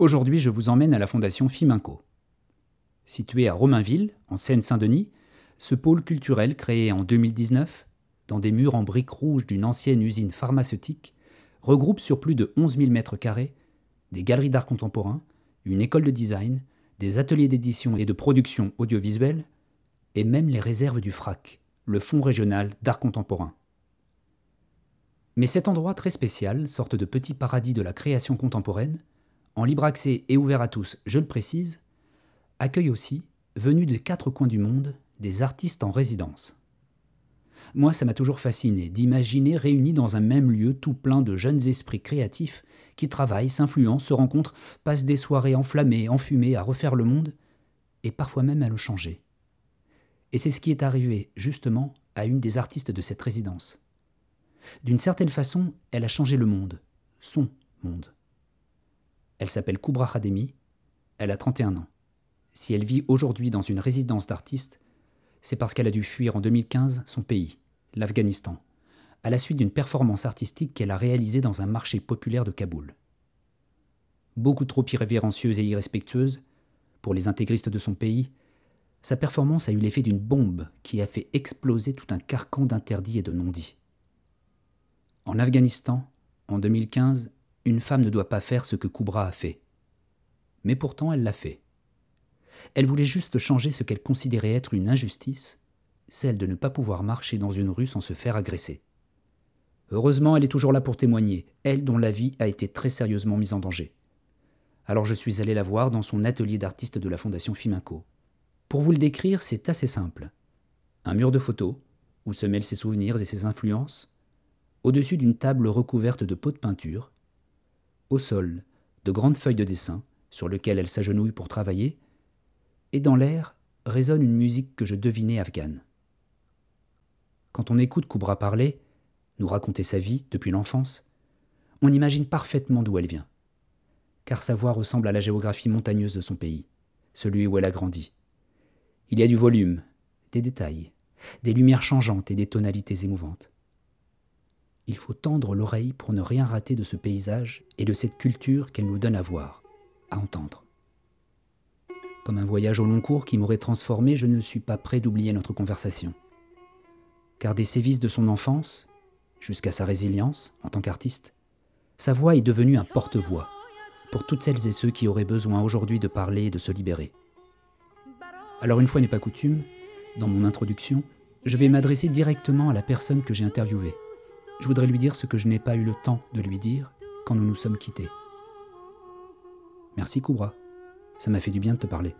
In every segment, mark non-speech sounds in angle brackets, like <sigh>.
Aujourd'hui, je vous emmène à la fondation Fiminco. Située à Romainville, en Seine-Saint-Denis, ce pôle culturel créé en 2019, dans des murs en briques rouges d'une ancienne usine pharmaceutique, regroupe sur plus de 11 000 mètres carrés des galeries d'art contemporain, une école de design, des ateliers d'édition et de production audiovisuelle, et même les réserves du FRAC, le Fonds régional d'art contemporain. Mais cet endroit très spécial, sorte de petit paradis de la création contemporaine, en libre accès et ouvert à tous, je le précise, accueille aussi, venus des quatre coins du monde, des artistes en résidence. Moi, ça m'a toujours fasciné d'imaginer réunis dans un même lieu tout plein de jeunes esprits créatifs qui travaillent, s'influencent, se rencontrent, passent des soirées enflammées, enfumées à refaire le monde, et parfois même à le changer. Et c'est ce qui est arrivé, justement, à une des artistes de cette résidence. D'une certaine façon, elle a changé le monde, son monde. Elle s'appelle Koubra Khademi, elle a 31 ans. Si elle vit aujourd'hui dans une résidence d'artistes, c'est parce qu'elle a dû fuir en 2015 son pays, l'Afghanistan, à la suite d'une performance artistique qu'elle a réalisée dans un marché populaire de Kaboul. Beaucoup trop irrévérencieuse et irrespectueuse, pour les intégristes de son pays, sa performance a eu l'effet d'une bombe qui a fait exploser tout un carcan d'interdits et de non-dits. En Afghanistan, en 2015, une femme ne doit pas faire ce que Koubra a fait. Mais pourtant, elle l'a fait. Elle voulait juste changer ce qu'elle considérait être une injustice, celle de ne pas pouvoir marcher dans une rue sans se faire agresser. Heureusement, elle est toujours là pour témoigner, elle dont la vie a été très sérieusement mise en danger. Alors je suis allé la voir dans son atelier d'artiste de la Fondation Fiminco. Pour vous le décrire, c'est assez simple. Un mur de photos, où se mêlent ses souvenirs et ses influences, au-dessus d'une table recouverte de pots de peinture, au sol, de grandes feuilles de dessin, sur lesquelles elle s'agenouille pour travailler, et dans l'air résonne une musique que je devinais afghane. Quand on écoute Koubra parler, nous raconter sa vie depuis l'enfance, on imagine parfaitement d'où elle vient. Car sa voix ressemble à la géographie montagneuse de son pays, celui où elle a grandi. Il y a du volume, des détails, des lumières changeantes et des tonalités émouvantes. Il faut tendre l'oreille pour ne rien rater de ce paysage et de cette culture qu'elle nous donne à voir, à entendre. Comme un voyage au long cours qui m'aurait transformé, je ne suis pas prêt d'oublier notre conversation. Car des sévices de son enfance, jusqu'à sa résilience en tant qu'artiste, sa voix est devenue un porte-voix pour toutes celles et ceux qui auraient besoin aujourd'hui de parler et de se libérer. Alors une fois n'est pas coutume, dans mon introduction, je vais m'adresser directement à la personne que j'ai interviewée. Je voudrais lui dire ce que je n'ai pas eu le temps de lui dire quand nous nous sommes quittés. Merci Koubra. Ça m'a fait du bien de te parler.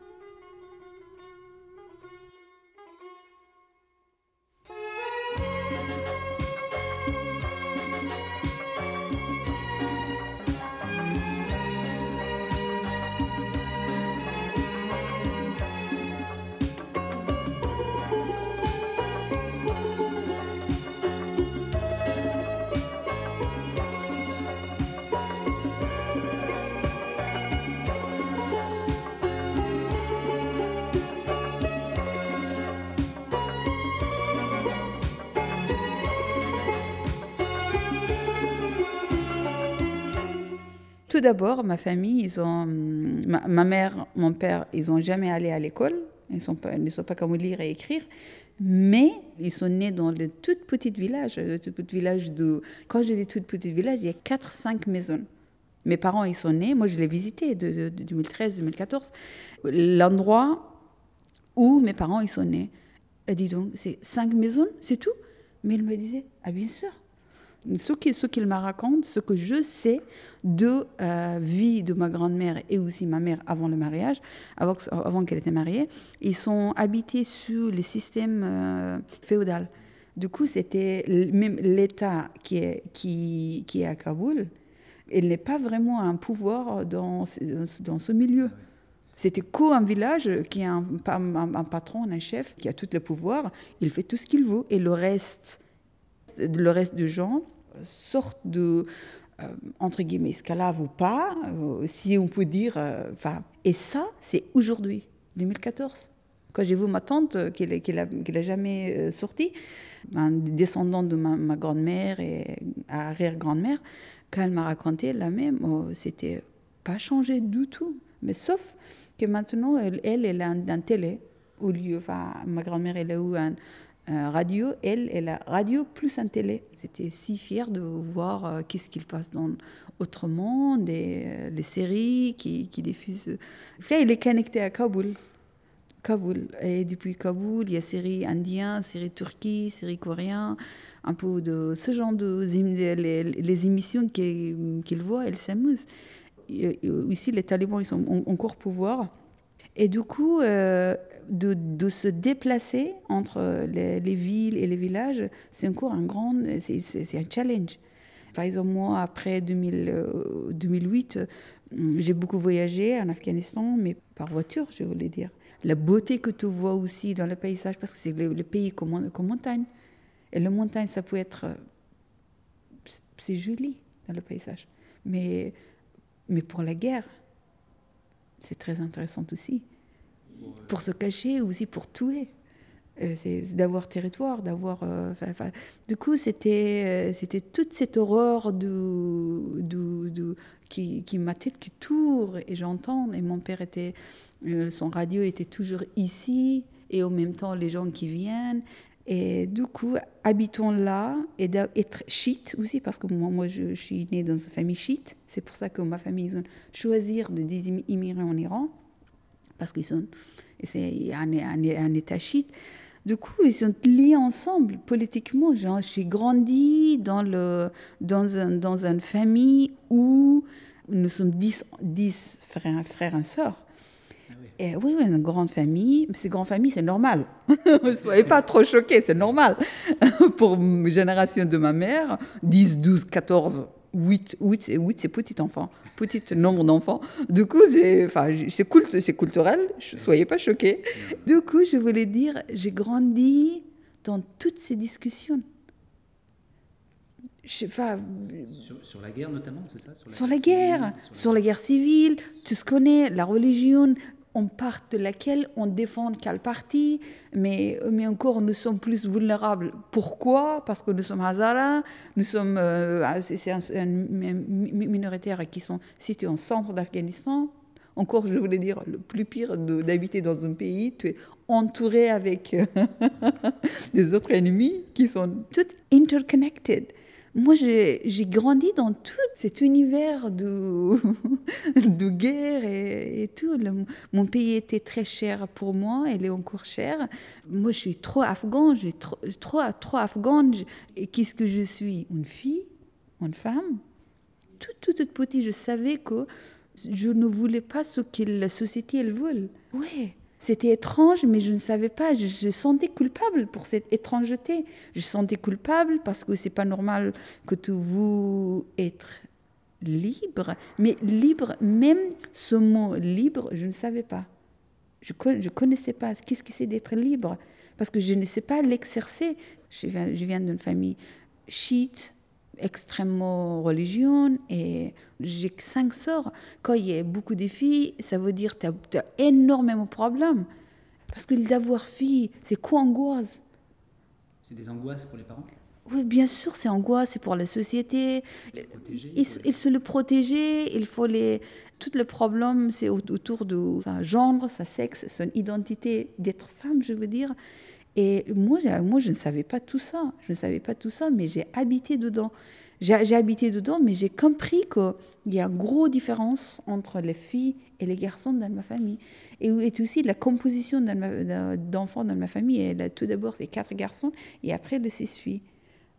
Tout d'abord, ma famille, ils ont, ma, mère, mon père, ils n'ont jamais allé à l'école. Ils ne sont pas, comme lire et écrire. Mais ils sont nés dans le tout petit village. Le tout petit village de, quand je dis tout petit village, il y a 4-5 maisons. Mes parents, ils sont nés, moi je l'ai visité de, 2013-2014. L'endroit où mes parents, ils sont nés. Dis donc, c'est 5 maisons, c'est tout? Mais il me disait, ah bien sûr, ce qu'il me raconte, ce que je sais de euh, vie de ma grand-mère et aussi ma mère avant le mariage, avant, avant qu'elle était mariée, ils sont habités sous le système euh, féodal. Du coup, c'était même l'État qui est, à Kaboul, il n'est pas vraiment un pouvoir dans, ce milieu. C'était quoi un village qui a un, patron, un chef, qui a tout le pouvoir, il fait tout ce qu'il veut, et le reste le reste des gens sortent de, euh, entre guillemets, esclaves ou pas, euh, si on peut dire. Euh, enfin, et ça, c'est aujourd'hui, 2014. Quand j'ai vu ma tante, qui n'a jamais sorti, un descendant de ma, grand-mère et arrière-grand-mère, quand elle m'a raconté la même, oh, c'était pas changé du tout. Mais sauf que maintenant, elle, elle, a un, télé. Au lieu, enfin, ma grand-mère, elle a eu un, radio. Elle, elle a radio plus un télé. J'étais si fière de voir euh, qu'est-ce qu'il passe dans autrement, des, euh, les séries qui, qui diffusent. Après, il est connecté à Kaboul. Kaboul. Et depuis Kaboul, il y a séries indiennes, séries turques, séries coréennes, un peu de ce genre de les, les émissions qu'il voit, elle s'amuse. Ici, les talibans, ils sont encore pouvoir. Et du coup, euh, de, se déplacer entre les, villes et les villages, c'est encore un grand, c'est un challenge. Par exemple, moi, après 2000, 2008, euh, j'ai beaucoup voyagé en Afghanistan, mais par voiture, je voulais dire. La beauté que tu vois aussi dans le paysage, parce que c'est le, pays comme, comme montagne. Et la montagne, ça peut être. C'est joli dans le paysage. Mais, mais pour la guerre, c'est très intéressant aussi. Pour se cacher, aussi pour tuer. Euh, c'est d'avoir territoire, d'avoir. Euh, du coup, c'était, euh, c'était toute cette horreur de, de, qui, qui ma tête qui tourne et j'entends. Et mon père était, son radio était toujours ici et en même temps les gens qui viennent. Et du coup, habitons là et d'être chiite aussi, parce que moi, moi je, suis née dans une famille chiite. C'est pour ça que ma famille, ils choisi de d'immigrer en Iran, parce qu'ils sont, c'est un, un, un État chiite. Du coup, ils sont liés ensemble politiquement. Genre, je suis grandie dans, le, dans, un, dans une famille où nous sommes dix, dix frères, frères et sœurs. Et oui, une grande famille. Mais c'est grande famille, c'est normal. ne <laughs> soyez pas trop choqués, c'est normal. <laughs> Pour une génération de ma mère, 10, 12, 14, 8, 8, 8 c'est petit enfant, petit nombre d'enfants. Du coup, c'est c'est culturel, ne soyez pas choqués. Du coup, je voulais dire, j'ai grandi dans toutes ces discussions. Je sais pas, sur, sur, la guerre notamment, c'est ça? Sur la, guerre, sur la guerre civile, tu se connais, la religion, on part de laquelle on défend quel parti, mais, mais encore nous sommes plus vulnérables. Pourquoi? Parce que nous sommes Hazara, nous sommes euh, un, minoritaires qui sont situés en centre d'Afghanistan. Encore, je voulais dire, le plus pire d'habiter dans un pays, tu es entouré avec <laughs> des autres ennemis qui sont tous interconnected moi, j'ai grandi dans tout cet univers de, <laughs> de guerre et, tout. mon pays était très cher pour moi, il est encore cher. Moi, je suis trop afghan, je suis trop, trop, afghane. Et qu'est-ce que je suis? Une fille Une femme Toute, toute, toute petite, je savais que je ne voulais pas ce que la société elle veut. Ouais. C'était étrange, mais je ne savais pas. Je, sentais coupable pour cette étrangeté. Je sentais coupable parce que c'est pas normal que tu veux être libre. Mais libre, même ce mot libre, je ne savais pas. Je ne connaissais pas. Qu'est-ce que c'est d'être libre? Parce que je ne sais pas l'exercer. Je viens, je viens d'une famille chiite, extrêmement religieuse et j'ai cinq sœurs. Quand il y a beaucoup de filles, ça veut dire que tu as, énormément de problèmes. Parce que d'avoir fille, c'est quoi angoisse C'est des angoisses pour les parents? Oui, bien sûr, c'est angoisse, c'est pour la société. Il, il, se le protéger, il faut les. Tout le problème, c'est autour de sa genre, sa sexe, son identité d'être femme, je veux dire. Et moi, moi, je ne savais pas tout ça. Je ne savais pas tout ça, mais j'ai habité dedans. J'ai habité dedans, mais j'ai compris qu'il y a une grosse différence entre les filles et les garçons dans ma famille. Et, aussi la composition d'enfants dans ma famille. Et tout d'abord, c'est quatre garçons et après, les six filles.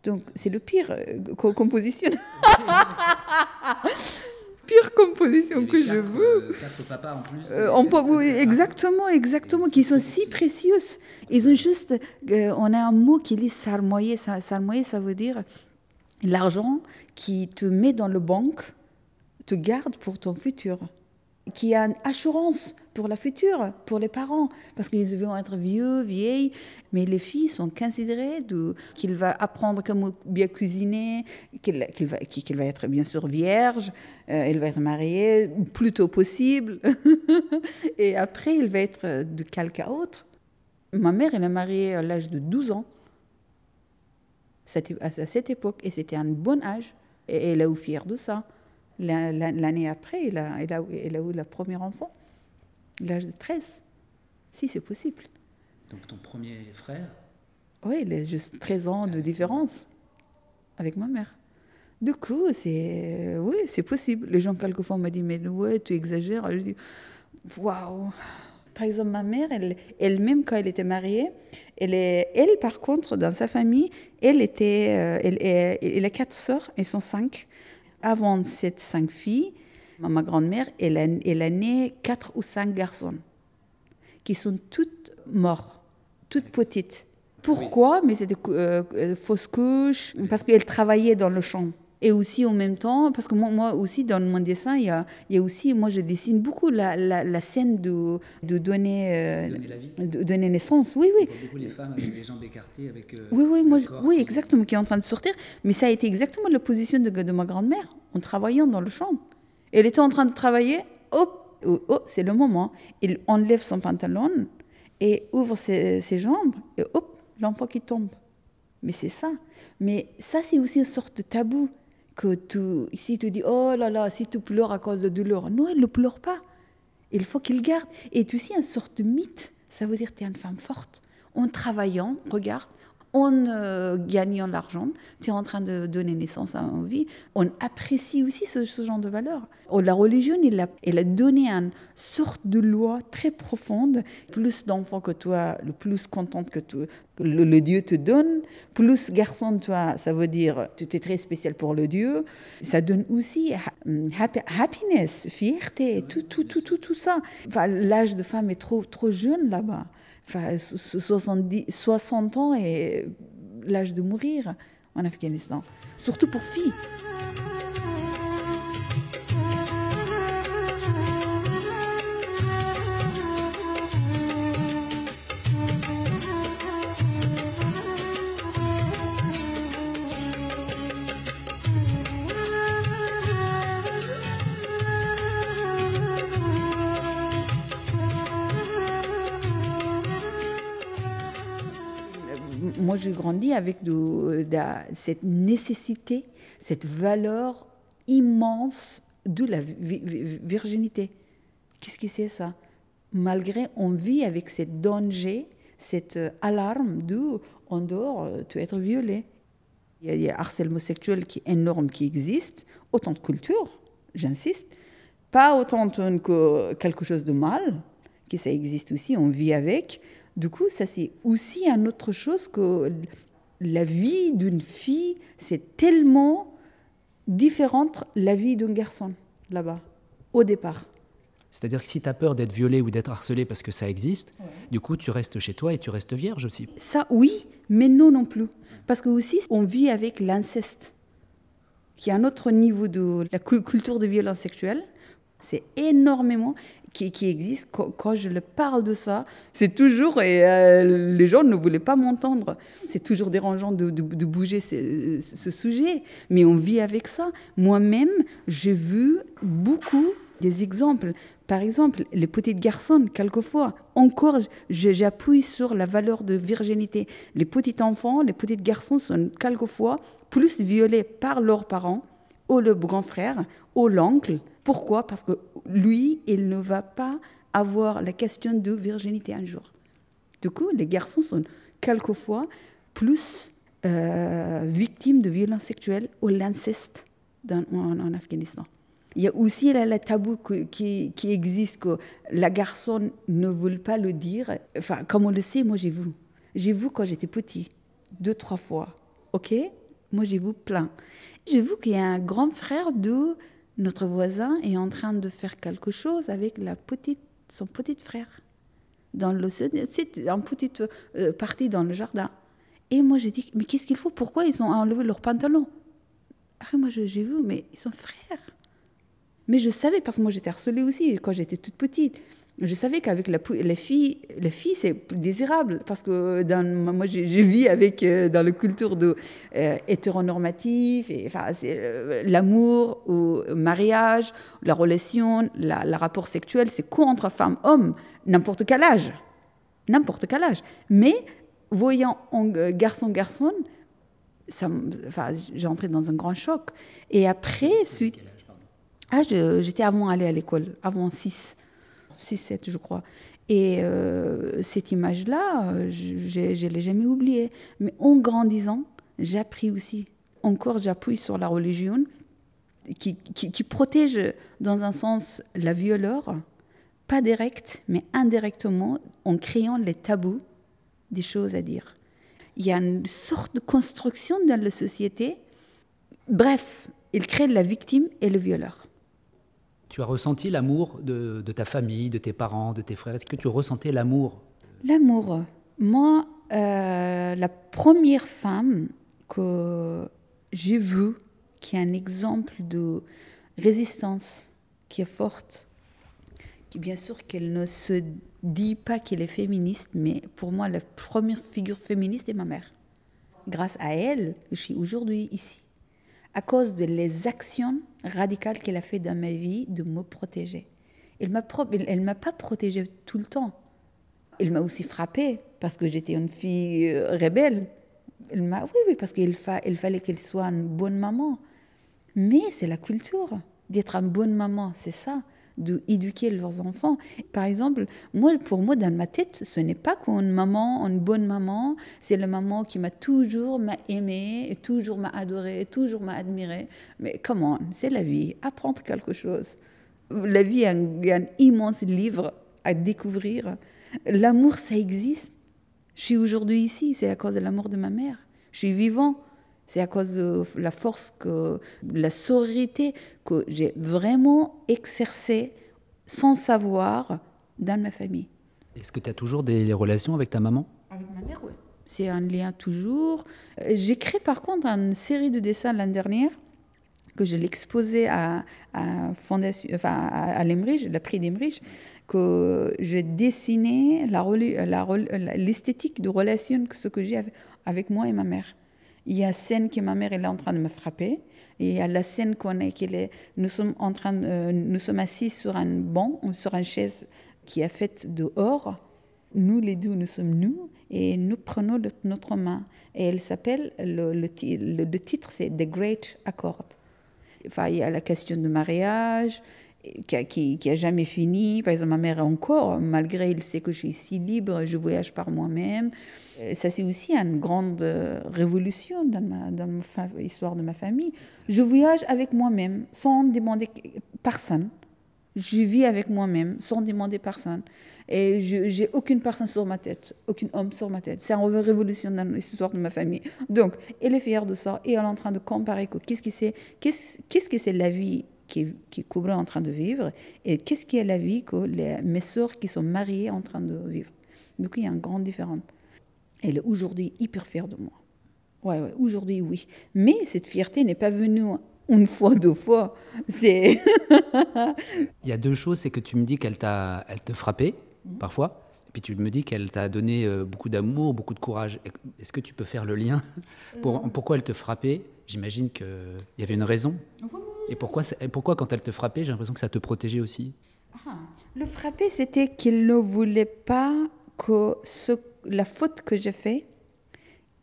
Donc, c'est le pire euh, composition. <laughs> pire composition que je veux. Euh, quatre papas en plus. Euh, exactement, exactement, qui sont si précieuses. Ils ont juste, euh, on a un mot qui dit sarmoyer. Sarmoyer, ça veut dire l'argent qui te met dans le banque, te garde pour ton futur qui a une assurance pour la future, pour les parents, parce qu'ils vont être vieux, vieilles, mais les filles sont considérées qu'il va apprendre comment bien cuisiner, qu'il, va, être bien sûr vierge, euh, elle va être mariée plus tôt possible, <laughs> et après il va être de quelqu'un autre. Ma mère, elle est mariée à l'âge de 12 ans, à cette époque, et c'était un bon âge, et elle est fière de ça. L'année après, il a, il, il a eu le premier enfant, l'âge de 13. Si, c'est possible. Donc ton premier frère Oui, il a juste 13 ans de différence avec ma mère. Du coup, c'est oui, c'est possible. Les gens quelquefois m'ont dit mais ouais, tu exagères. Je dis waouh. Par exemple, ma mère, elle, elle-même quand elle était mariée, elle, est, elle par contre, dans sa famille, elle était, euh, elle, elle, elle a quatre sœurs, elles sont cinq. Avant ces cinq filles, ma grand-mère, elle a, elle a né quatre ou cinq garçons qui sont toutes morts, toutes petites. Pourquoi? Mais c'était euh, fausse couche, parce qu'elle travaillait dans le champ. Et aussi en même temps, parce que moi, moi aussi dans mon dessin, il y a, il y a aussi, moi je dessine beaucoup la, la, la scène de, de donner, euh, Donner la vie. de donner naissance. Oui, oui. Beaucoup les femmes avec les jambes écartées, avec. euh, Oui, oui, moi, corps oui, exactement, qui est en train de sortir. Mais ça a été exactement la position de, de ma grand-mère en travaillant dans le champ. Elle était en train de travailler, oh, oh, c'est le moment. Il enlève son pantalon et ouvre ses, jambes, et hop, l'enfant qui tombe. Mais c'est ça. Mais ça, c'est aussi une sorte de tabou. Que ici, tu dis, oh là là, si tu pleures à cause de douleur. Non, elle ne pleure pas. Il faut qu'il garde. Et tu aussi une sorte de mythe. Ça veut dire que tu es une femme forte. En travaillant, regarde, en euh, gagnant l'argent, tu es en train de donner naissance à une vie. On apprécie aussi ce, genre de valeur. Oh, la religion, elle a, donné une sorte de loi très profonde. Plus d'enfants que toi, le plus contente que, que le, Dieu te donne, plus garçon toi, ça veut dire tu es très spécial pour le Dieu. Ça donne aussi happy- happiness, fierté, tout, tout, tout, tout, ça. L'âge de femme est trop jeune là-bas. Enfin, so- so- 70, 60 ans et l'âge de mourir en Afghanistan. Surtout pour filles. Moi, j'ai grandi avec cette nécessité, cette valeur immense de la vi- vi- virginité. Qu'est-ce que c'est ça? Malgré, on vit avec ce danger, cette euh, alarme de en dehors, euh, tu vas être violé. Il y a, harcèlement sexuel qui est énorme, qui existe, autant de culture, j'insiste, pas autant que quelque chose de mal, que ça existe aussi, on vit avec. Du coup, ça c'est aussi une autre chose que la vie d'une fille, c'est tellement différente la vie d'un garçon là-bas, au départ. C'est-à-dire que si tu as peur d'être violé ou d'être harcelé parce que ça existe, du coup, tu restes chez toi et tu restes vierge aussi. Ça, oui, mais non non plus. Parce que aussi, on vit avec l'inceste, qui est un autre niveau de la cu- culture de violence sexuelle. C'est énormément qui, qui existe. Quand, quand je le parle de ça, c'est toujours, et euh, les gens ne voulaient pas m'entendre, c'est toujours dérangeant de, de- de bouger ce, ce sujet, mais on vit avec ça. Moi-même, j'ai vu beaucoup des exemples. Par exemple, les petits garçons, quelquefois, encore, j'appuie sur la valeur de virginité. Les petits enfants, les petits garçons sont quelquefois plus violés par leurs parents, ou le grand frère, ou l'oncle. Pourquoi? Parce que lui, il ne va pas avoir la question de virginité un jour. Du coup, les garçons sont quelquefois plus euh, victimes de violences sexuelles ou l'inceste en, Afghanistan. Il y a aussi là, le tabou qui, existe, que la garçon ne veut pas le dire. Enfin, comme on le sait, moi j'ai vu. J'ai vu quand j'étais petit, deux, trois fois. OK? Moi j'ai vu plein. J'ai qu'il y a un grand frère de notre voisin est en train de faire quelque chose avec la petite, son petit frère. Dans le, c'est une petite euh, partie dans le jardin. Et moi j'ai dit, mais qu'est-ce qu'il faut? Pourquoi ils ont enlevé leurs pantalons Après moi j'ai vu, mais ils sont frères. Mais je savais, parce que moi j'étais harcelée aussi quand j'étais toute petite. Je savais qu'avec la, les filles, les filles c'est désirable parce que dans, moi j'ai j'ai vis avec euh, dans la culture de euh, hétéronormatif, et, enfin euh, l'amour ou le mariage, la relation, la, le rapport sexuel, c'est contre femme-homme, n'importe quel âge, n'importe quel âge. Mais voyant en euh, ça, me- enfin, j'ai entré dans un grand choc. Et après, suite, Ah, j'étais avant aller à l'école, avant 6, 6, 7, je crois. Et euh, cette image-là, je ne l'ai jamais oubliée. Mais en grandissant, j'ai appris aussi. Encore, j'appuie sur la religion qui, qui, protège dans un sens la violeur, pas direct, mais indirectement, en créant les tabous des choses à dire. Il y a une sorte de construction dans la société. Bref, il crée la victime et le violeur. Tu as ressenti l'amour de, ta famille, de tes parents, de tes frères? Est-ce que tu ressentais l'amour? L'amour. Moi, euh, la première femme que j'ai vue, qui est un exemple de résistance, qui est forte, qui bien sûr qu'elle ne se dit pas qu'elle est féministe, mais pour moi, la première figure féministe est ma mère. Grâce à elle, je suis aujourd'hui ici à cause de les actions radicales qu'elle a fait dans ma vie de me protéger. Elle m'a elle, m'a pas protégée tout le temps. Elle m'a aussi frappée parce que j'étais une fille euh, rebelle. Elle m'a oui oui parce qu'il fa, fallait qu'elle soit une bonne maman. Mais c'est la culture d'être une bonne maman, c'est ça d'éduquer leurs enfants. Par exemple, moi, pour moi, dans ma tête, ce n'est pas qu'une maman, une bonne maman, c'est la maman qui m'a toujours m'a aimé, toujours m'a adoré, toujours m'a admiré. Mais comment C'est la vie. Apprendre quelque chose. La vie est un, un immense livre à découvrir. L'amour, ça existe. Je suis aujourd'hui ici, c'est à cause de l'amour de ma mère. Je suis vivant. C'est à cause de la force, que, la sororité que j'ai vraiment exercée sans savoir dans ma famille. Est-ce que tu as toujours des relations avec ta maman? Avec ma mère, oui. C'est un lien toujours. J'ai créé par contre une série de dessins l'année dernière que je l'exposais à, à, Fondation, enfin, à, le prix d'Emrich, que j'ai dessiné l'esthétique la, de relation que ce que j'ai avec moi et ma mère. Il y a scène que ma mère est en train de me frapper. Et il y a la scène qu'on est, qu'il est, nous sommes en train, nous sommes assis sur un banc, sur une chaise qui est faite dehors. Nous les deux, nous sommes nous et nous prenons notre main. Et elle s'appelle, le, le, le, titre c'est The Great Accord. Enfin, il y a la question de mariage, qui, qui, a jamais fini. Par exemple, ma mère encore, malgré elle sait que je suis si libre, je voyage par moi-même. Euh, ça, c'est aussi une grande euh, révolution dans l'histoire de ma famille. Je voyage avec moi-même, sans demander personne. Je vis avec moi-même, sans demander personne. Et je n'ai aucune personne sur ma tête, aucun homme sur ma tête. C'est une révolution dans l'histoire de ma famille. Donc, elle est fière de ça et elle est en train de comparer qu'est-ce que c'est qu'est-ce que c'est la vie qui, qui est en train de vivre et qu'est-ce qui est la vie que les, mes soeurs qui sont mariées en train de vivre. Donc il y a une grande différence. Elle est aujourd'hui hyper fière de moi. Ouais, ouais aujourd'hui oui. Mais cette fierté n'est pas venue une fois, deux fois. C'est. <laughs> il y a deux choses, c'est que tu me dis qu'elle t'a, elle te frappait mhm. parfois. Et puis tu me dis qu'elle t'a donné euh, beaucoup d'amour, beaucoup de courage. Est-ce que tu peux faire le lien pour, euh. Pourquoi elle te frappait? J'imagine qu'il y avait une raison. Et pourquoi, pourquoi quand elle te frappait, j'ai l'impression que ça te protégeait aussi? Ah, Le frapper, c'était qu'il ne voulait pas que ce, la faute que j'ai faite,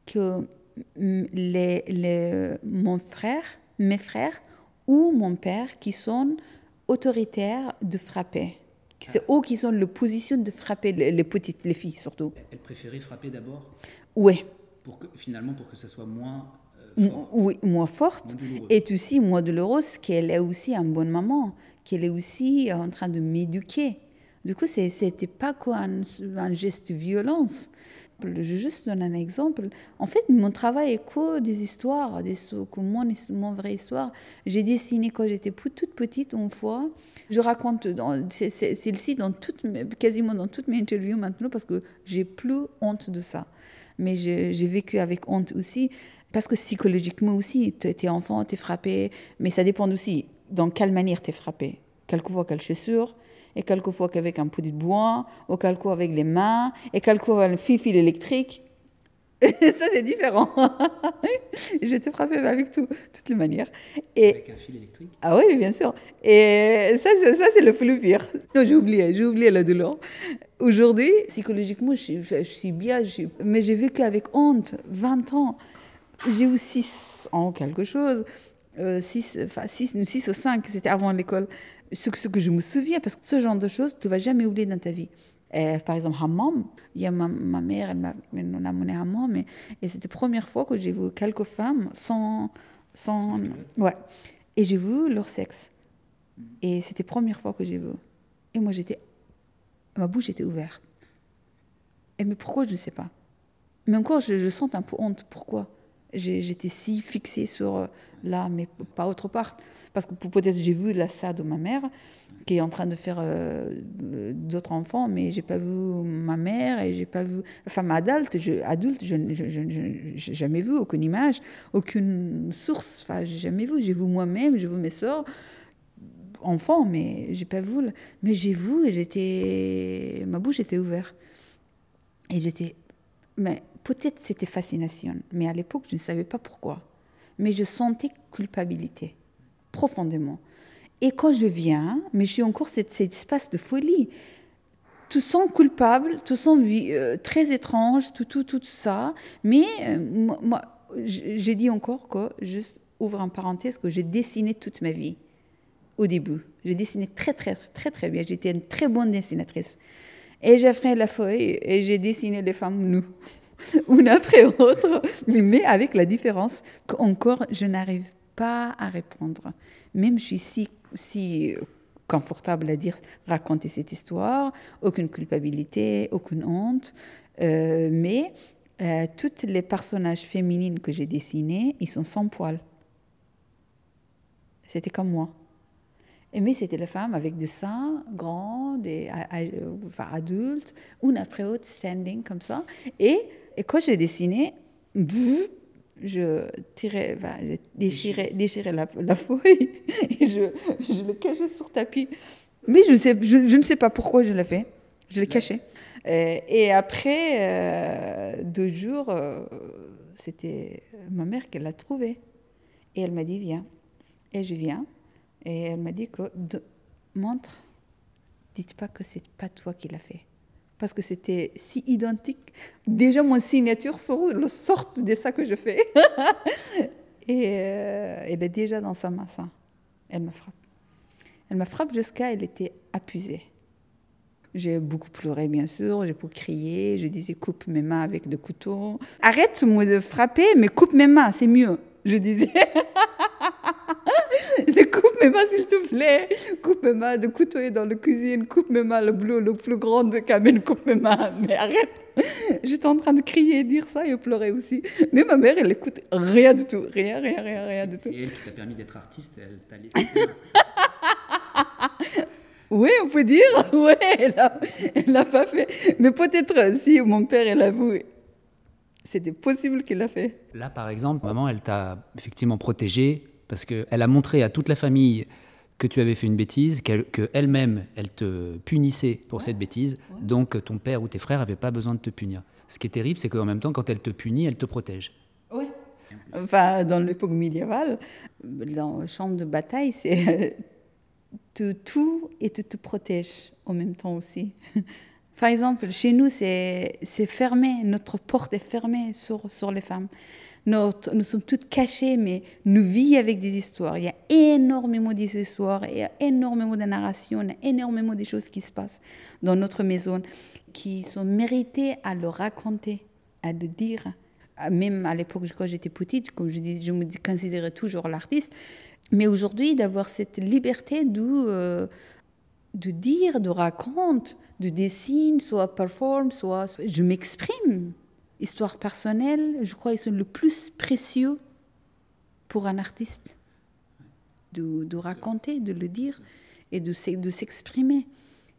que les, les, mon frère, mes frères ou mon père qui sont autoritaires de frapper. C'est eux qui sont la position de frapper les, petites, les filles surtout. Elle préférait frapper d'abord? Oui. Pour que, finalement, pour que ça soit moins oui, moins forte, et aussi moins douloureuse, qu'elle est aussi une bonne maman, qu'elle est aussi en train de m'éduquer. Du coup, ce n'était pas quoi un, geste de violence. Je juste donne un exemple. En fait, mon travail est quoi des histoires, des que mon, mon vraie histoire. J'ai dessiné quand j'étais toute petite une fois. Je raconte celle-ci dans toutes, quasiment dans toutes mes interviews maintenant parce que j'ai plus honte de ça. Mais j'ai vécu avec honte aussi. Parce que psychologiquement aussi, tu es enfant, tu es frappé, mais ça dépend aussi dans quelle manière tu es frappé. Quelquefois, quelle chaussure, et quelquefois qu'avec un pot de bois, ou quelquefois avec les mains, et quelquefois avec un fil électrique. <laughs> ça, c'est différent. <laughs> je te frappé avec tout, toutes les manières. Et... Avec un fil électrique? Ah oui, bien sûr. Et ça, ça c'est le plus pire. Non, j'ai oublié, j'ai oublié la douleur. Aujourd'hui, psychologiquement, je, je, suis bien, mais j'ai vécu avec honte 20 ans j'ai aussi en quelque chose. 6, enfin 6, 6 ou 5, c'était avant l'école. Ce, ce, que je me souviens, parce que ce genre de choses, tu ne vas jamais oublier dans ta vie. Et, par exemple, hammam, il y a ma, ma mère, elle m'a amené à hammam, mais, et c'était la première fois que j'ai vu quelques femmes sans. sans ouais. Et j'ai vu leur sexe. Et c'était la première fois que j'ai vu. Et moi, j'étais. Ma bouche était ouverte. Et mais pourquoi, je ne sais pas. Mais encore, je, je sens un peu honte. Pourquoi? J'étais si fixée sur euh, là, mais pas autre part. Parce que peut-être j'ai vu la ça de ma mère qui est en train de faire euh, d'autres enfants, mais j'ai pas vu ma mère et j'ai pas vu, enfin adulte, je, adulte, je n'ai jamais vu aucune image, aucune source. Enfin, j'ai jamais vu. J'ai vu moi-même, j'ai vu mes soeurs enfants, mais j'ai pas vu. Mais j'ai vu et j'étais, ma bouche était ouverte et j'étais, mais peut-être c'était fascination, mais à l'époque, je ne savais pas pourquoi. Mais je sentais culpabilité, profondément. Et quand je viens, mais je suis encore cet, cet espace de folie. Tout sens coupable, tout sens euh, très étrange, tout, tout, tout ça. Mais euh, moi, j'ai dit encore que, juste ouvre en parenthèse, que j'ai dessiné toute ma vie au début. J'ai dessiné très, très, très, très bien. J'étais une très bonne dessinatrice. Et j'ai pris la feuille et j'ai dessiné les femmes nues. <laughs> une après autre, mais avec la différence qu'encore je n'arrive pas à répondre. Même je suis si, si confortable à dire raconter cette histoire, aucune culpabilité, aucune honte, euh, mais euh, toutes les personnages féminines que j'ai dessinés, ils sont sans poils. C'était comme moi. Et mais c'était la femme avec des seins grands, des, enfin, adultes, une après autre, standing comme ça. Et et quand j'ai dessiné, je tirais, enfin, je déchirais, déchirais la, la, feuille <laughs> et je, je le cachais sur tapis. Mais je, sais, je, ne sais pas pourquoi je l'ai fait. Je l'ai caché. Et, et après euh, deux jours, euh, c'était ma mère qui l'a trouvé. Et elle m'a dit, viens. Et je viens. Et elle m'a dit que, de, montre, dites pas que c'est pas toi qui l'as fait parce que c'était si identique. Déjà, mon signature sort de ça que je fais. <laughs> et euh, elle est déjà dans sa masse. Elle me frappe. Elle me frappe jusqu'à elle était appusée. J'ai beaucoup pleuré, bien sûr. J'ai beaucoup crié. Je disais coupe mes mains avec des couteaux. Arrête-moi de frapper, mais coupe mes mains, c'est mieux. Je disais. <laughs> coupe mes mains, s'il te plaît. Coupe mes mains de couteau dans la cuisine. Coupe mes mains, le bleu, le plus grand de Camille. Coupe mes mains. Mais arrête. J'étais en train de crier et dire ça et pleurer aussi. Mais ma mère, elle écoute rien du tout. Rien, rien, rien, rien du tout. C'est elle qui t'a permis d'être artiste. Elle t'a laissé. <laughs> Oui, on peut dire. <laughs> Oui, elle l'a pas fait. Mais peut-être si mon père, elle avoue, c'était possible qu'il l'a fait. Là, par exemple, maman, elle t'a effectivement protégée parce qu'elle a montré à toute la famille que tu avais fait une bêtise, qu'elle-même, elle, te punissait pour cette bêtise, donc ton père ou tes frères n'avaient pas besoin de te punir. Ce qui est terrible, c'est qu'en même temps, quand elle te punit, elle te protège. Oui. Enfin, dans l'époque médiévale, dans le champ de bataille, c'est tout, tout et tu te protèges en même temps aussi. <laughs> Par exemple, chez nous, c'est fermé, notre porte est fermée sur, sur les femmes nous sommes toutes cachées, mais nous vivons avec des histoires. Il y a énormément d'histoires, il y a énormément de narrations, il y a énormément de choses qui se passent dans notre maison qui sont méritées à le raconter, à le dire. Même à l'époque, quand j'étais petite, comme je dis, je me considérais toujours l'artiste. Mais aujourd'hui, d'avoir cette liberté de, euh, de dire, de raconter, de dessiner, soit performe, soit je m'exprime histoire personnelle, je crois, ils sont le plus précieux pour un artiste. De, de raconter, de le dire et de, de s'exprimer.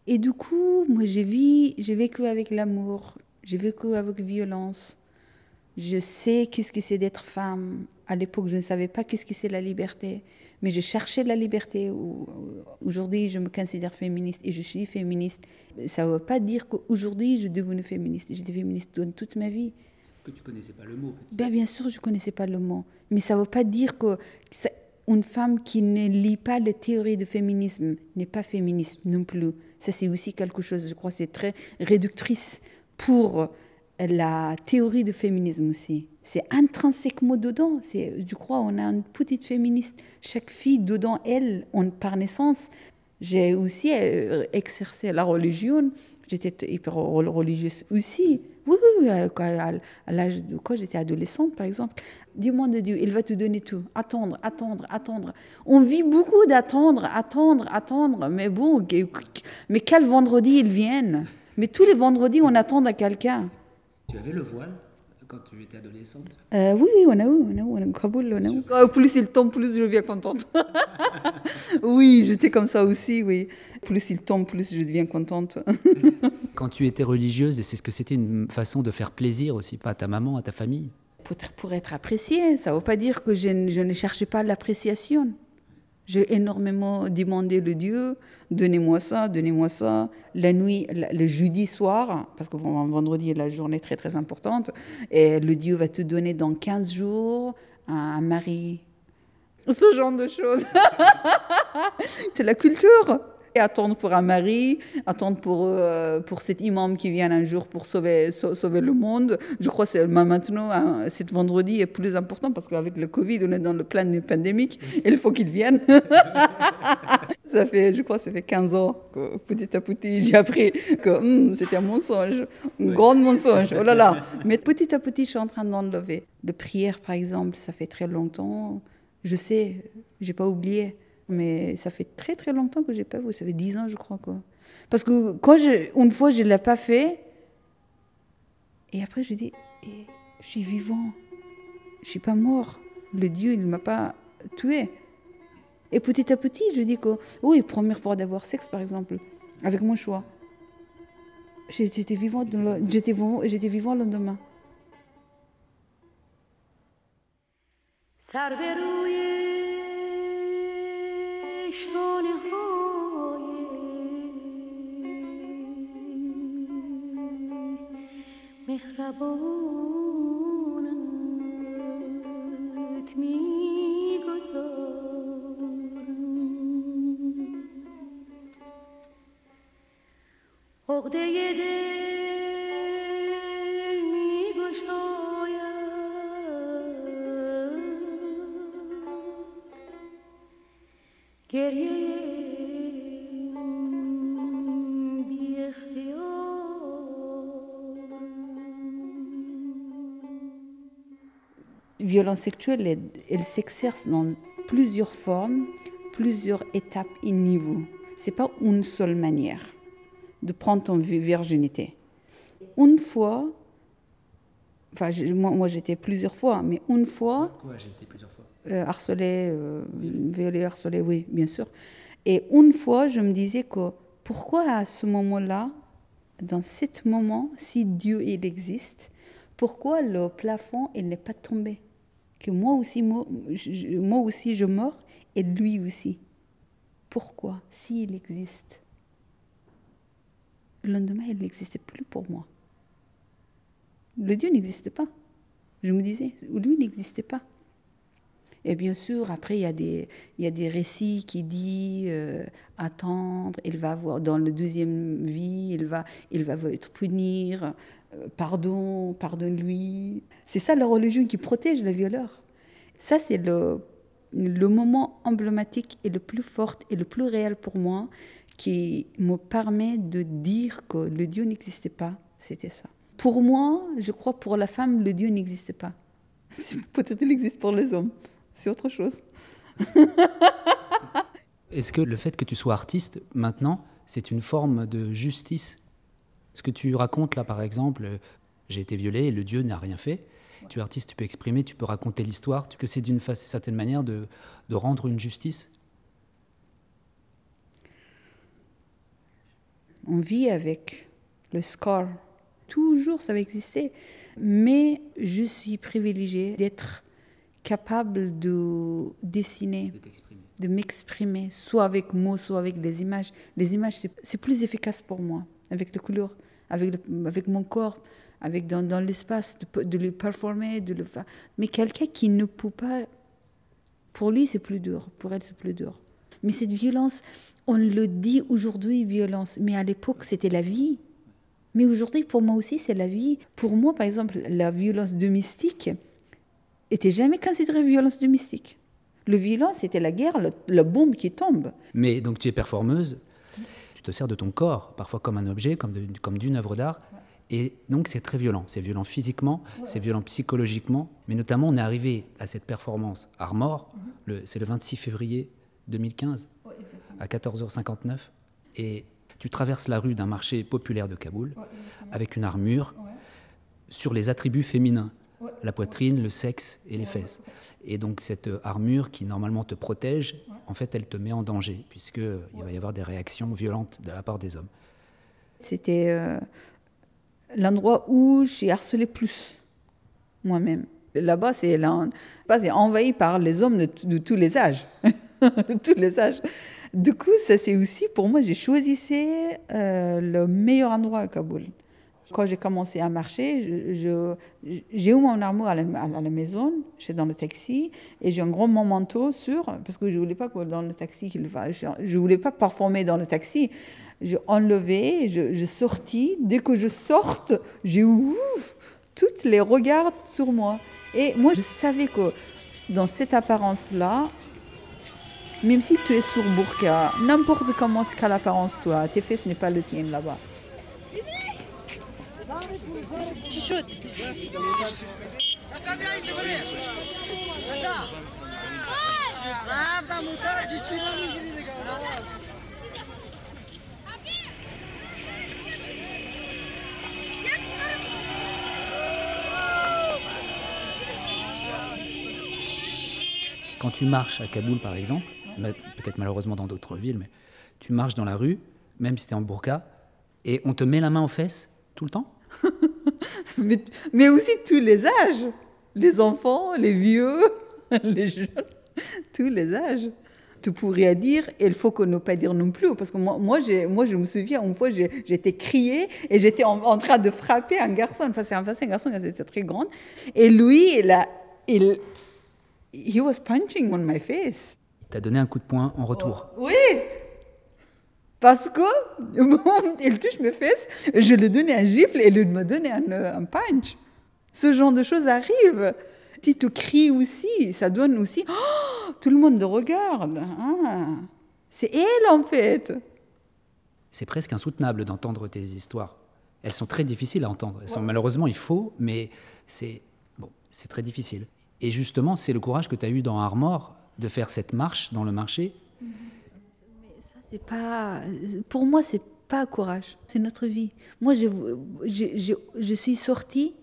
Et du coup, moi, j'ai, j'ai vécu avec l'amour, j'ai vécu avec violence. Je sais qu'est-ce que c'est d'être femme. À l'époque, je ne savais pas qu'est-ce que c'est la liberté mais je cherchais la liberté. Aujourd'hui, je me considère féministe et je suis féministe. Ça ne veut pas dire qu'aujourd'hui, je suis devenue féministe. J'étais féministe toute ma vie. Que tu connaissais pas le mot ben, Bien sûr, je ne connaissais pas le mot. Mais ça ne veut pas dire que une femme qui ne lit pas les théories de féminisme n'est pas féministe non plus. Ça, c'est aussi quelque chose, je crois, c'est très réductrice pour la théorie de féminisme aussi. c'est intrinsèquement dedans. C'est, je crois, on a une petite féministe. Chaque fille dedans, elle, par naissance. J'ai aussi euh, exercé la religion. J'étais hyper religieuse aussi. Oui, oui, oui. À, l'âge de quand j'étais adolescente, par exemple. Dis-moi de Dieu, il va te donner tout. Attendre, attendre, attendre. On vit beaucoup d'attendre, attendre, attendre. Mais bon, mais quel vendredi ils viennent? Mais tous les vendredis, on attend à quelqu'un. Tu avais le voile quand tu étais adolescente? Euh, Oui, oui, on a eu, on a eu, on a eu Kaboul, on a eu. Oh, plus il tombe, plus je deviens contente. <laughs> oui, j'étais comme ça aussi, oui. Plus il tombe, plus je deviens contente. <laughs> quand tu étais religieuse, c'est ce que c'était une façon de faire plaisir aussi, pas à ta maman, à ta famille? Pour être, pour être appréciée, ça ne veut pas dire que je, je ne cherchais pas l'appréciation. J'ai énormément demandé le Dieu, donnez-moi ça, donnez-moi ça. La nuit, le jeudi soir, parce que vendredi est la journée très très importante, et le Dieu va te donner dans 15 jours un mari. Ce genre de choses. <laughs> C'est la culture attendre pour un mari, attendre pour, euh, pour cet imam qui vient un jour pour sauver, sauver le monde. Je crois que maintenant, hein, cet vendredi est plus important parce qu'avec le Covid, on est dans le plein de pandémique et il faut qu'il vienne. <laughs> ça fait, je crois que ça fait 15 ans que petit à petit, j'ai appris que hmm, c'était un mensonge, un grand mensonge. Oh là là. <laughs> Mais petit à petit, je suis en train d'enlever. Le prière, par exemple, ça fait très longtemps. Je sais, j'ai pas oublié. Mais ça fait très très longtemps que j'ai pas vu. Ça fait dix ans, je crois. Quoi. Parce que quand je, une fois, je ne l'ai pas fait. Et après, je dis, eh, je suis vivant. Je suis pas mort. Le Dieu, il ne m'a pas tué. Et petit à petit, je dis que, oui, première fois d'avoir sexe, par exemple, avec mon choix. J'étais vivant, j'étais j'étais vivant le lendemain. مهربانت می‌گذارم. عقده دل violence sexuelle, elle, s'exerce dans plusieurs formes, plusieurs étapes et niveaux. C'est pas une seule manière de prendre ton virginité. Une fois, enfin moi, j'étais plusieurs fois, mais une fois. Quoi j'ai été plusieurs fois? euh, Harcelé, euh, violé, harcelé, oui, bien sûr. Et une fois, je me disais que pourquoi à ce moment-là, dans ce moment, si Dieu il existe, pourquoi le plafond il n'est pas tombé? Que moi aussi, moi, je, moi aussi je meurs et lui aussi. Pourquoi? S'il existe. Le lendemain, il n'existait plus pour moi. Le Dieu n'existait pas. Je me disais, lui n'existait pas. Et bien sûr, après, il y a des, il y a des récits qui disent euh, attendre, il va avoir, dans la deuxième vie, il va, il va être punir, pardon, pardonne-lui. C'est ça la religion qui protège le violeur. Ça, c'est le, le moment emblématique et le plus fort et le plus réel pour moi qui me permet de dire que le Dieu n'existait pas. C'était ça. Pour moi, je crois pour la femme, le Dieu n'existait pas. <laughs> Peut-être il existe pour les hommes. C'est autre chose. <laughs> Est-ce que le fait que tu sois artiste maintenant, c'est une forme de justice ce que tu racontes là, par exemple, euh, j'ai été violé et le Dieu n'a rien fait. Tu es artiste, tu peux exprimer, tu peux raconter l'histoire, que c'est d'une certaine manière de, de rendre une justice On vit avec le score. Toujours, ça va exister. Mais je suis privilégiée d'être capable de dessiner, de m'exprimer, soit avec mots, soit avec des images. Les images, c'est plus efficace pour moi, avec les couleurs avec, avec mon corps, avec dans, dans l'espace, de, le performer, de le faire. Mais quelqu'un qui ne peut pas, pour lui c'est plus dur, pour elle c'est plus dur. Mais cette violence, on le dit aujourd'hui violence, mais à l'époque c'était la vie. Mais aujourd'hui pour moi aussi c'est la vie. Pour moi par exemple la violence domestique, était jamais considéré violence domestique. Le violent, c'était la guerre, la bombe qui tombe. Mais donc tu es performeuse, tu te sers de ton corps, parfois comme un objet, comme, comme d'une œuvre d'art. Et donc c'est très violent. C'est violent physiquement, c'est violent psychologiquement. Mais notamment, on est arrivé à cette performance Armor, mhm. c'est le 26 février 2015, à 14h59. Et tu traverses la rue d'un marché populaire de Kaboul avec une armure sur les attributs féminins la poitrine, le sexe et les fesses. Et donc cette euh, armure qui normalement te protège, en fait, elle te met en danger, puisqu'il euh, va y avoir des réactions violentes de la part des hommes. C'était euh, l'endroit où j'ai harcelé plus moi-même. Là-bas, c'est envahi par les hommes de, tous les âges. <laughs> de tous les âges. Du coup, ça c'est aussi, pour moi, j'ai choisi le meilleur endroit à Kaboul. Quand j'ai commencé à marcher, j'ai eu mon armoire à la, maison, j'étais dans le taxi, et j'ai un grand manteau sur, parce que je ne voulais pas que dans le taxi, je ne voulais pas performer dans le taxi. J'ai enlevé, je, je sortis. Dès que je sorte, j'ai ouf, toutes les regards sur moi. Et moi, je savais que dans cette apparence-là, même si tu es sur burqa, n'importe comment, quelle apparence toi, tes fesses n'est pas le tien là-bas. Quand tu marches à Kaboul, par exemple, peut-être malheureusement dans d'autres villes, mais tu marches dans la rue, même si tu es en burqa, et on te met la main aux fesses tout le temps? <laughs> mais, aussi tous les âges. Les enfants, les vieux, <laughs> les jeunes, <laughs> tous les âges. Tu pourrais dire, et il faut qu'on ne pas dire non plus, parce que moi, moi, moi je me souviens, une fois, j'étais criée et j'étais en, train de frapper un garçon. Enfin, c'est un, un garçon qui était très grand. Et lui, il a, il, he was punching on my face. Il t'a donné un coup de poing en retour. oui, parce que, il touche mes fesses, je lui donne un gifle et il me donne un, punch. Ce genre de choses arrive. Si tu cries aussi, ça donne aussi. Oh, tout le monde le regarde. Ah, c'est elle en fait. C'est presque insoutenable d'entendre tes histoires. Elles sont très difficiles à entendre. Elles sont, malheureusement, il faut, mais c'est bon, c'est très difficile. Et justement, c'est le courage que tu as eu dans Armor de faire cette marche dans le marché. Mm-hmm. C'est pas, pour moi, c'est pas courage, c'est notre vie. Moi, je, je, je, suis sortie,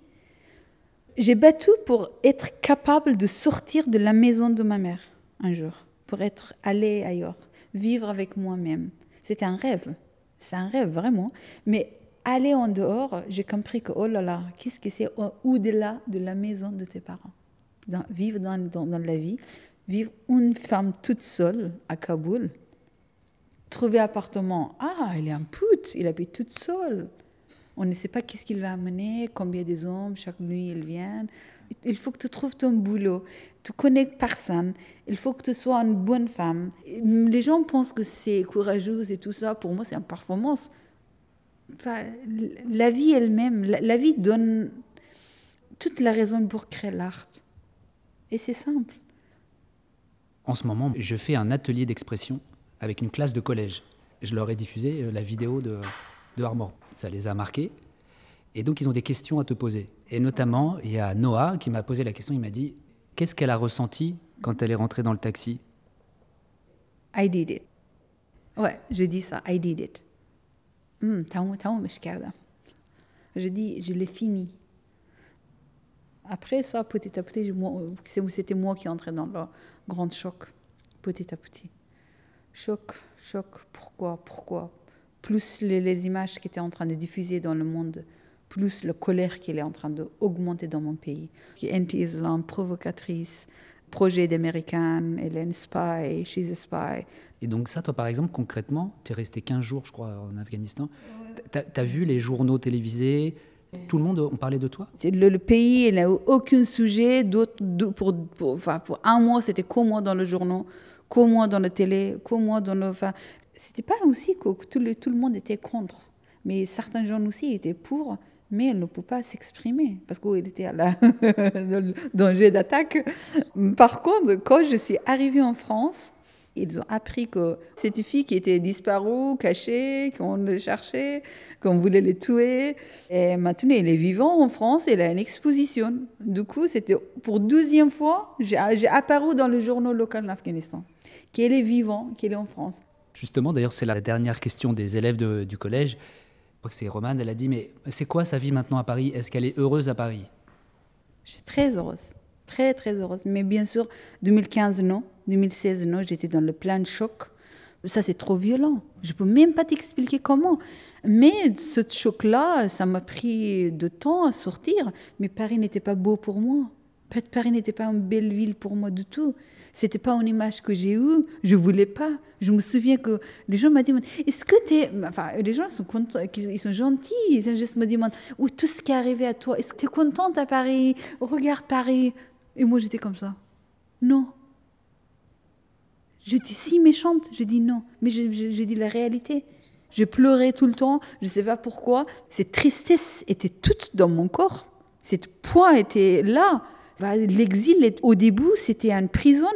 j'ai battu pour être capable de sortir de la maison de ma mère un jour, pour être allée ailleurs, vivre avec moi-même. C'était un rêve, c'est un rêve vraiment. Mais aller en dehors, j'ai compris que, oh là là, qu'est-ce que c'est au-delà de la maison de tes parents? Vivre dans, dans la vie, vivre une femme toute seule à Kaboul, trouver appartement. Ah, il est un pute, il habite toute seule. On ne sait pas qu'est-ce qu'il va amener, combien des hommes, chaque nuit ils viennent. Il faut que tu trouves ton boulot. Tu connais personne. Il faut que tu sois une bonne femme. Les gens pensent que c'est courageux et tout ça. Pour moi, c'est une performance. La vie elle-même, la, vie donne toute la raison pour créer l'art. Et c'est simple. En ce moment, je fais un atelier d'expression avec une classe de collège. Je leur ai diffusé euh, la vidéo de, de Armor. Ça les a marqués. Et donc, ils ont des questions à te poser. Et notamment, il y a Noah qui m'a posé la question. Il m'a dit Qu'est-ce qu'elle a ressenti quand elle est rentrée dans le taxi? I did it. Ouais, je dis ça. I did it. Hmm, je dis Je l'ai fini. Après ça, petit à petit, c'était moi qui entrais dans le grand choc, petit à petit choc, choc, pourquoi, pourquoi? Plus les, images qui étaient en train de diffuser dans le monde, plus la colère qui est en train d'augmenter dans mon pays. Anti-Islam, provocatrice, projet d'américaine, elle est une spy, she's a spy. Et donc ça, toi par exemple, concrètement, tu es resté 15 jours, je crois, en Afghanistan. Tu as, vu les journaux télévisés tout le monde, on parlait de toi? Le, pays, il n'a aucun sujet. pour, pour, enfin, pour un mois, c'était comme moi dans le journal comme moi dans la télé, comme moi dans le... C'était pas aussi que tout le, tout le monde était contre, mais certains gens aussi étaient pour, mais elle ne peut pas s'exprimer parce qu'elle était à la <laughs> danger d'attaque. Par contre, quand je suis arrivée en France, ils ont appris que cette fille qui était disparue, cachée, qu'on le cherchait, qu'on voulait les tuer. Et maintenant, elle est vivante en France, elle a une exposition. Du coup, c'était pour deuxième fois, j'ai apparu dans le journal local d'Afghanistan, qu'elle est vivante, qu'elle est en France. Justement, d'ailleurs, c'est la dernière question des élèves du collège. Je crois que c'est Romane, elle a dit, mais c'est quoi sa vie maintenant à Paris? Est-ce qu'elle est heureuse à Paris? Je suis très heureuse, très très heureuse. Mais bien sûr, 2015, non. 2016, non, j'étais dans le plein choc. Ça, c'est trop violent. Je peux même pas t'expliquer comment. Mais ce choc-là, ça m'a pris de temps à sortir. Mais Paris n'était pas beau pour moi. Paris n'était pas une belle ville pour moi du tout. C'était pas une image que j'ai eue. Je voulais pas. Je me souviens que les gens m'ont dit Est-ce que tu es. Enfin, les gens sont contents, ils sont gentils. Ils juste me demandent Où tout ce qui est arrivé à toi? Est-ce que tu es contente à Paris? Regarde Paris. Et moi, j'étais comme ça. Non. J'étais si méchante. Je dis non. Mais j'ai dit la réalité. Je pleurais tout le temps. Je ne sais pas pourquoi. Cette tristesse était toute dans mon corps. Cette poids était là. L'exil, au début, c'était une prison.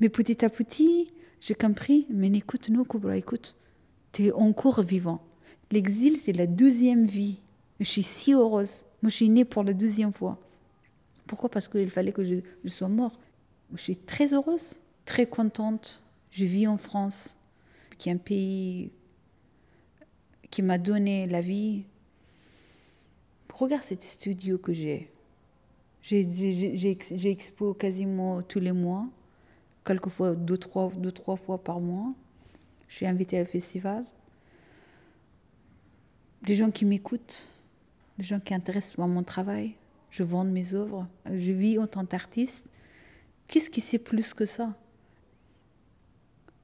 Mais petit à petit, j'ai compris. Mais écoute, non, Cobra, écoute. Tu es encore vivant. L'exil, c'est la deuxième vie. Je suis si heureuse. Moi, je suis née pour la deuxième fois. Pourquoi? Parce qu'il fallait que je, je sois mort. Je suis très heureuse très contente. Je vis en France, qui est un pays qui m'a donné la vie. Regarde cet studio que j'ai. J'ai quasiment tous les mois, quelquefois deux trois, deux, trois fois par mois. Je suis invitée au festival. Des gens qui m'écoutent, des gens qui intéressent à mon travail. Je vends mes œuvres. Je vis en tant qu'artiste. Qu'est-ce qui sait plus que ça?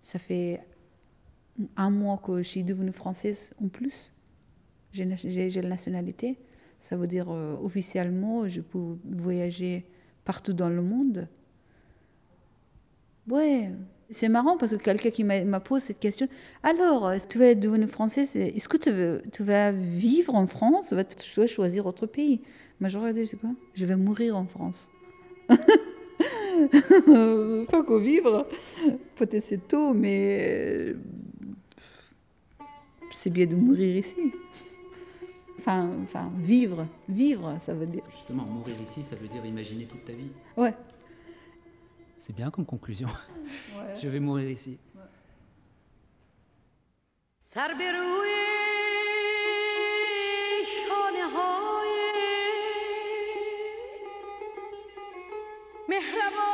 Ça fait un mois que je suis devenue française en plus. J'ai la nationalité. Ça veut dire euh, officiellement, je peux voyager partout dans le monde. Ouais, c'est marrant parce que quelqu'un qui m'a posé cette question. Alors, tu vas devenir française, est-ce que tu, veux, tu, vas vivre en France ou tu vas choisir autre pays? C'est quoi? Je vais mourir en France. <laughs> <laughs> pas qu'au vivre. Peut-être c'est tôt, mais euh, c'est bien de mourir ici. Enfin, enfin, vivre, vivre, ça veut dire. Justement, mourir ici, ça veut dire imaginer toute ta vie. Ouais. C'est bien comme conclusion. <laughs> Je vais mourir ici. Ouais. Love.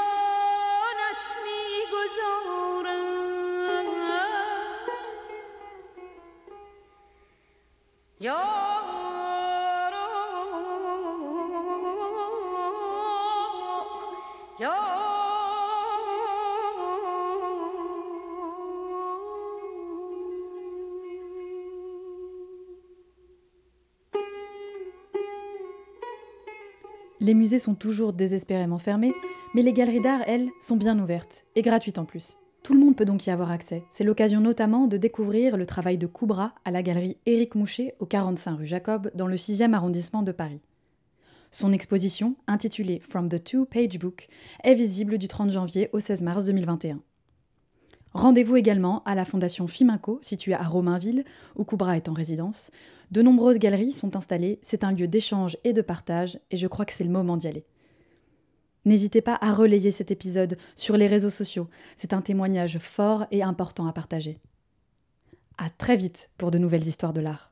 Les musées sont toujours désespérément fermés, mais les galeries d'art, elles, sont bien ouvertes, et gratuites en plus. Tout le monde peut donc y avoir accès. C'est l'occasion notamment de découvrir le travail de Koubra à la galerie Éric Moucher au 45 rue Jacob dans le 6e arrondissement de Paris. Son exposition, intitulée From the Two Page Book, est visible du 30 janvier au 16 mars 2021. Rendez-vous également à la Fondation Fiminco, située à Romainville, où Koubra est en résidence. De nombreuses galeries sont installées, c'est un lieu d'échange et de partage, et je crois que c'est le moment d'y aller. N'hésitez pas à relayer cet épisode sur les réseaux sociaux, c'est un témoignage fort et important à partager. À très vite pour de nouvelles histoires de l'art.